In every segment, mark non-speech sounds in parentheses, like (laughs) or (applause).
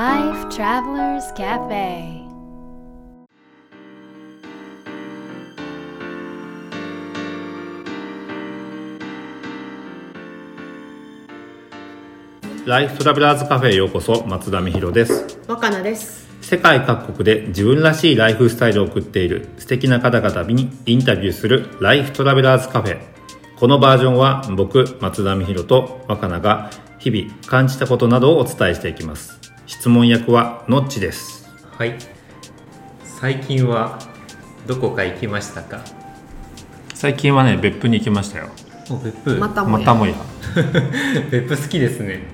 Life Travelers Cafe. ライフトラベラーズカフェへようこそ松田美弘です。若菜です。世界各国で自分らしいライフスタイルを送っている素敵な方々にインタビューするライフトラベラーズカフェこのバージョンは僕松田美弘と若菜が日々感じたことなどをお伝えしていきます質問役はのっちです。はい。最近はどこか行きましたか？最近はね別府に行きましたよ。お別府？またもや。またもや。(laughs) 別府好きですね。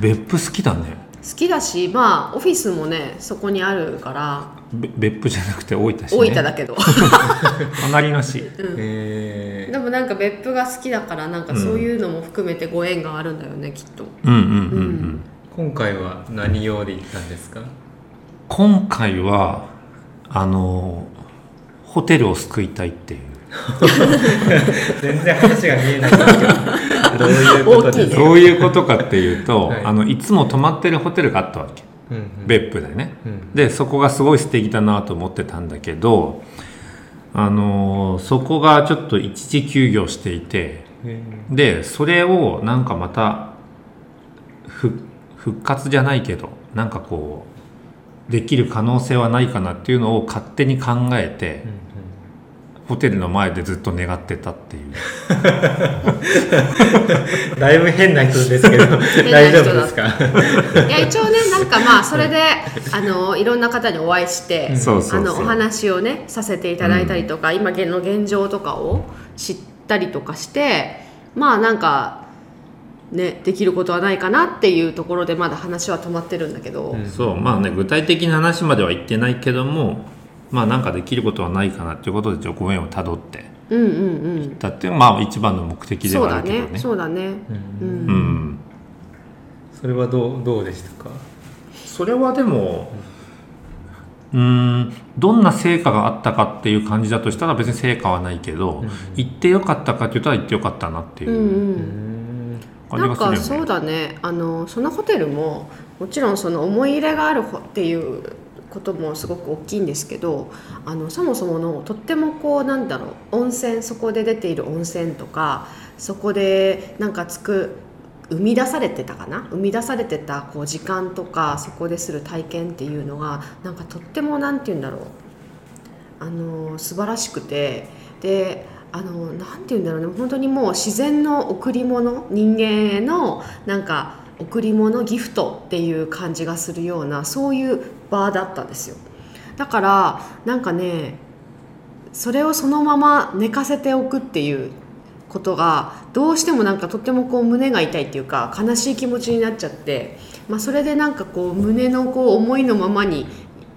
別府好きだね。好きだしまあオフィスもねそこにあるから。べ別府じゃなくて大分市、ね、大分だけど、(laughs) 隣の市。えでもなんか別府が好きだからなんかそういうのも含めてご縁があるんだよねきっと。うんうんうんうん。ー、今回は何用で行ったんですか？今回はあのホテルを救いたいっていう。(laughs) 全然話が見えないんですけど。どういうことですか、どういうことかっていうと、はい。あのいつも泊まってるホテルがあったわけ。うんうん。別府でね、うん。でそこがすごい素敵だなと思ってたんだけどあのそこがちょっと一時休業していてえでそれをなんかまたふ復活じゃないけどなんかこうできる可能性はないかなっていうのを勝手に考えて、ーうん。ホテルの前でずっと願ってたっていう。う (laughs) んだいぶ変な人ですけど (laughs) 大丈夫ですか？いや一応ねなんかまあそれで (laughs) あのいろんな方にお会いしてそうそうそう。あのお話をねさせていただいたりとか、今現の現状とかを知ったりとかしてまあなんかねできることはないかなっていうところでまだ話は止まってるんだけど、うんそうまあね具体的な話までは言ってないけどもまあなんかできることはないかなっていうことでちょっとご縁をたどって。うんうんうん。だっていうのがまあ一番の目的でそうだはあるけどね。ねそうだね。うん。うん、うん。それはどうどうでしたか？それはでもうーんどんな成果があったかっていう感じだとしたら別に成果はないけど、行ってよかったかって言ったら行ってよかったなっていう。うんうん感じがするよね、かそうだね。あのそのホテルももちろんその思い入れがあるっていうこともすごく大きいんですけどあのそもそものとってもこうなんだろう温泉そこで出ている温泉とかそこでなんかつく生み出されてたかな？生み出されてたこう時間とかそこでする体験っていうのがなんかとってもなんて言うんだろう。あの素晴らしくて。であのなんて言うんだろうね。本当にもう自然の贈り物人間へのなんか贈り物ギフトっていう感じがするようなそういう場だったんですよ。だからなんかねそれをそのまま寝かせておくっていうことがどうしてもなんかとってもこう胸が痛いっていうか悲しい気持ちになっちゃって、まあ、それでなんかこう胸のこう思いのままに、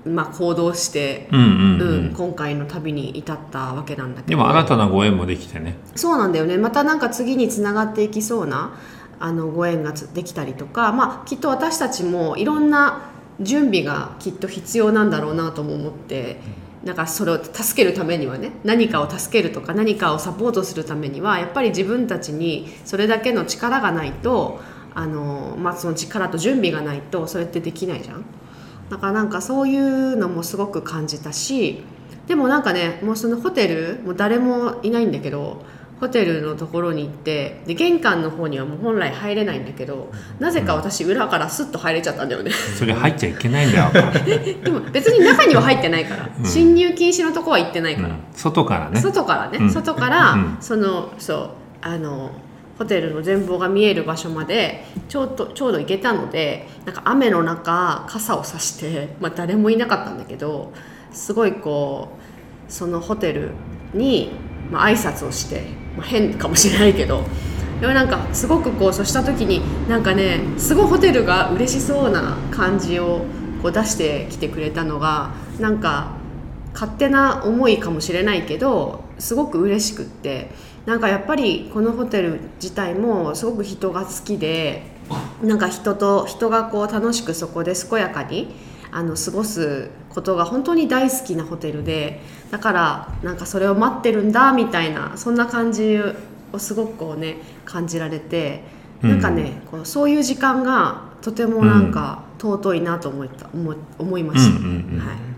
まあ、行動して、うんうんうん、うん、今回の旅に至ったわけなんだけど。でも新たなご縁もできてね。そうなんだよね。またなんか次につながっていきそうなあのご縁がつできたりとか、まあ、きっと私たちもいろんな準備がきっと必要なんだろうなとも思って。なんかそれを助けるためにはね何かを助けるとか何かをサポートするためにはやっぱり自分たちにそれだけの力がないとあの、まあ、その力と準備がないとそれってできないじゃんだからなんかそういうのもすごく感じたしでもなんかねもうそのホテルもう誰もいないんだけどホテルのところに行ってで玄関の方にはもう本来入れないんだけどなぜか私裏からスッと入れちゃったんだよね。それ入っちゃいけないんだよ、(laughs) でも別に中には入ってないから、うん。侵入禁止のとこは行ってないから、うん、外からね。外からね、うん。外から、うん。そのそうあのホテルの全貌が見える場所までちょうどちょうど行けたのでなんか雨の中傘を差して、まあ、誰もいなかったんだけどすごいこうそのホテルに、まあ挨拶をして、まあ、変かもしれないけどでもなんかすごくこうそうした時になんかねすごいホテルが嬉しそうな感じをこう出してきてくれたのがなんか勝手な思いかもしれないけどすごく嬉しくってなんかやっぱりこのホテル自体もすごく人が好きでなんか人と人がこう楽しくそこで健やかにあの過ごすことが本当に大好きなホテルでだからなんかそれを待ってるんだみたいなそんな感じをすごくこうね感じられてなんかね、こうそういう時間がとてもなんか尊いなと思った思い思いまうんした、うんうんはい。うん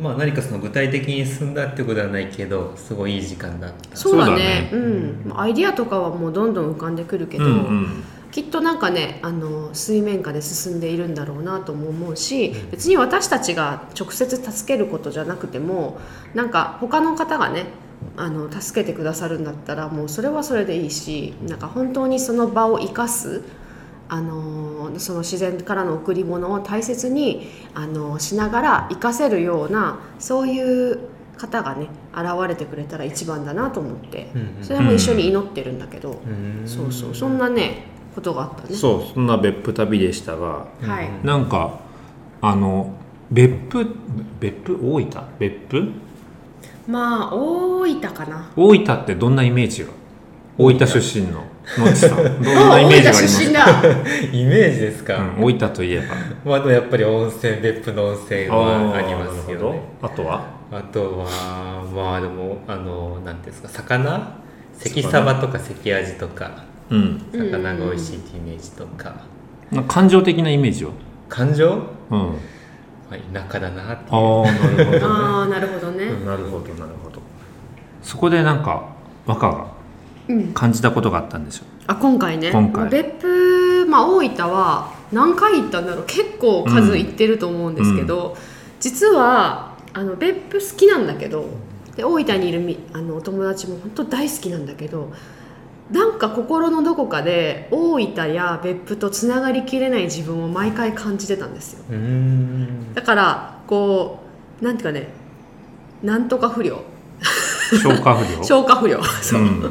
まあ何かその具体的に進んだってことはないけどすごいいい時間だった。そうだね。そうだねうんアイディアとかはもうどんどん浮かんでくるけど、うんうん。きっとなんかねあの水面下で進んでいるんだろうなとも思うし別に私たちが直接助けることじゃなくてもなんか他の方がねあの助けてくださるんだったらもうそれはそれでいいしなんか本当にその場を生かすあのその自然からの贈り物を大切にあのしながら生かせるようなそういう方がね現れてくれたら一番だなと思って。それも一緒に祈ってるんだけど、うん。そうそうそんなねことがあったね。そうそんな別府旅でしたがはい。なんかあの別府別府？大分？別府？まあ大分かな。大分ってどんなイメージが？大分出身ののちさん。(laughs) どんなイメージがあります？か、だ。(laughs) イメージですか、うん、大分といえば。まあでもやっぱり温泉別府の温泉はありますよね。あとは？あとはまあでもあの何ていうんですか？魚？関サバとか関アジとか。うん。魚が美味しいってイメージとか、なんか感情的なイメージは？感情、うん。まあ、田舎だなってああなるほどね。(laughs) ああなるほどね、なるほどなるほど。そこでなんか和歌が？うん感じたことがあったんでしょあ今回ね。今回。別府、まあ、大分は何回行ったんだろう。結構数行ってると思うんですけど、実はあの別府好きなんだけどで大分にいるみあのお友達も本当大好きなんだけどなんか心のどこかで大分や別府とつながりきれない自分を毎回感じてたんですよ。だからこうなんていうかねなんとか不良消化不良。消化不良。そう、う (laughs) ん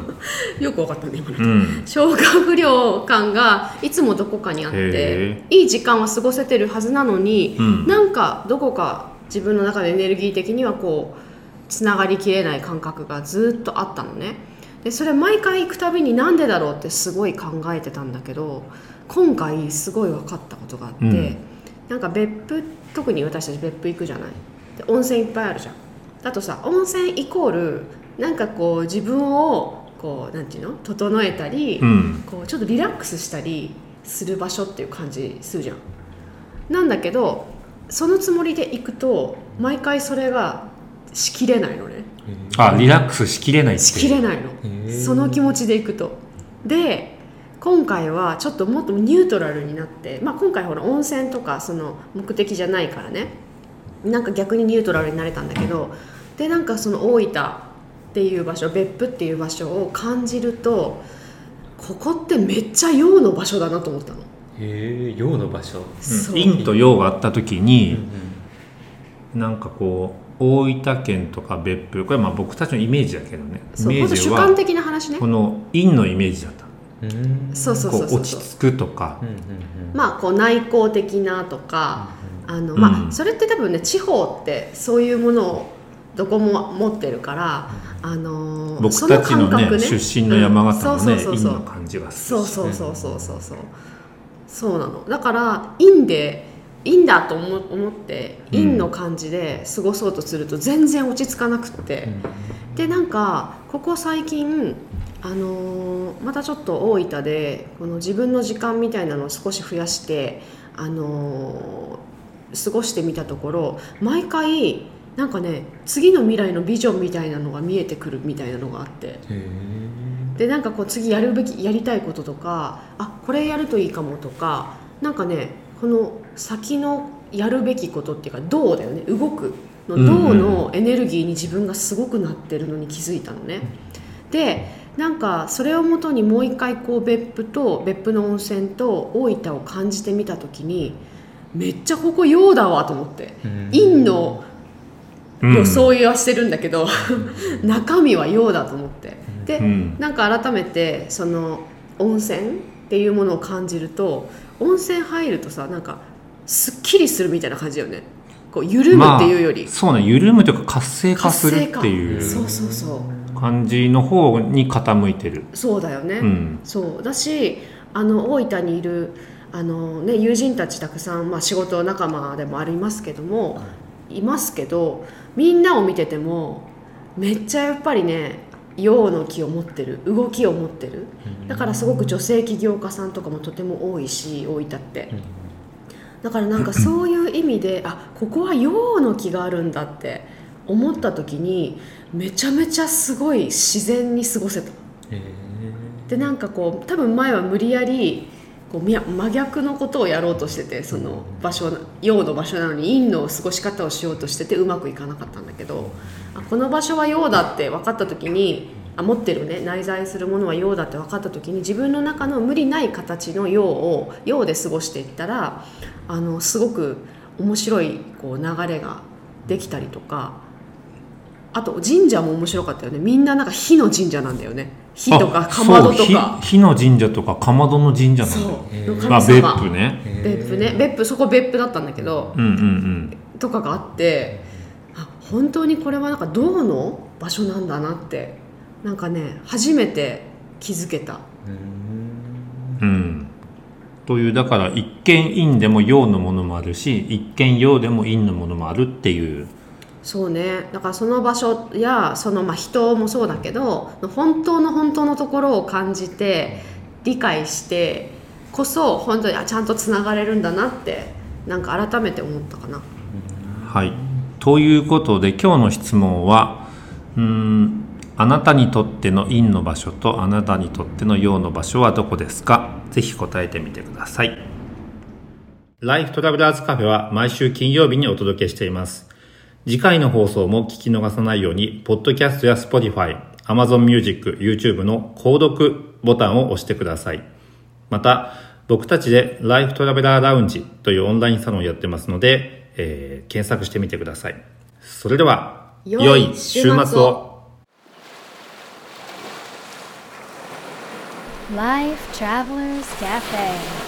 よくわかったね今の。うん。消化不良感がいつもどこかにあってへいい時間は過ごせてるはずなのに、うん。なんかどこか自分の中でエネルギー的にはこうつながりきれない感覚がずっとあったのね。でそれ毎回行くたびになんでだろうってすごい考えてたんだけど今回すごい分かったことがあって、うん。なんか別府特に私たち別府行くじゃない。で温泉いっぱいあるじゃんあとさ温泉イコールなんかこう自分をこうなんていうの？整えたり、うん。こうちょっとリラックスしたりする場所っていう感じするじゃん。なんだけどそのつもりで行くと毎回それがしきれないのね。あリラックスしきれないしきれないの。その気持ちで行くと。で今回はちょっともっとニュートラルになって、まあ、今回ほら温泉とかその目的じゃないからね。なんか逆にニュートラルになれたんだけどでなんかその大分っていう場所別府っていう場所を感じるとここってめっちゃ陽の場所だなと思ったの、へえ陽の場所。そう。陰と陽があった時うんに、なんかこう大分県とか別府これはまあ僕たちのイメージだけどね。イそうメージ主観は的な話ね。この陰のイメージだった。うん。うんそうそう。こそう落ち着くとか。うんうんうん。まあこう内向的なとか、あのうんまあそれって多分ね地方ってそういうものをどこも持ってるから、あのー僕たちのねそ感覚出身の山形もねうんそうそうそうそう。感じがするしそうそうそうそうそうそう。そうなの。だから陰でいいんだと思思ってうん。陰の感じで過ごそうとすると全然落ち着かなくって、でなんかここ最近あのーまたちょっと大分でこの自分の時間みたいなのを少し増やしてあのー過ごしてみたところ毎回なんかね次の未来のビジョンみたいなのが見えてくるみたいなのがあって。でなんかこう次やるべきやりたいこととかあこれやるといいかもとかなんかねこの先のやるべきことっていうかどうだよね。動くの。うんうん。どうのエネルギーに自分がすごくなってるのに気づいたのね。でなんかそれをもとにもう一回こう別府と別府の温泉と大分を感じてみた時にめっちゃここ陽だわと思って。うん。陰のうん。装いはしてるんだけど、中身は陽だと思って。で、うん。なんか改めてその温泉っていうものを感じると温泉入るとさなんかすっきりするみたいな感じだよね。こう緩むっていうより、まあ、そうね。緩むというか活性化するっていうそうそうそう。感じの方に傾いてる。そうだよね、うん。そう。だしあの大分にいるあの、ね、友人たちたくさん、まあ、仕事仲間でもありますけどもいますけどみんなを見ててもめっちゃやっぱりね陽の気を持ってる動きを持ってる。だからすごく女性起業家さんとかもとても多いし大分って。だからなんか (clears throat) そういう意味であここは陽の気があるんだって思った時にめちゃめちゃすごい自然に過ごせた。へでなんかこう多分前は無理やりこう真逆のことをやろうとしててその場所陽の場所なのに陰の過ごし方をしようとしててうまくいかなかったんだけどこの場所は陽だって分かった時にあ持ってるね内在するものは陽だって分かった時に自分の中の無理ない形の陽を陽で過ごしていったらあのすごく面白いこう流れができたりとかあと神社も面白かったよね。みんななんか火の神社なんだよね。火とかあかまどとそうか火火の神社とかかまどの神社なんだそう。まあ別府ね。別府ね。別府そこ別府だったんだけどうんうんうん。とかがあってあ本当にこれはなんか銅の場所なんだなってなんかね初めて気づけた。うん。というだから一見陰でも陽のものもあるし一見陽でも陰のものもあるっていうそうね。だからその場所やそのまあ人もそうだけど本当の本当のところを感じて理解してこそ本当にあちゃんとつながれるんだなってなんか改めて思ったかな。はい。ということで今日の質問はうーんあなたにとっての陰の場所とあなたにとっての陽の場所はどこですか？ぜひ答えてみてください。ライフトラベラーズカフェは毎週金曜日にお届けしています次回の放送も聞き逃さないようにポッドキャストや Spotify、Amazon Music、YouTube の購読ボタンを押してください。また僕たちでライフトラベラーラウンジというオンラインサロンをやってますので、えー検索してみてください。それでは良い週週末を末を。Life Travelers Cafe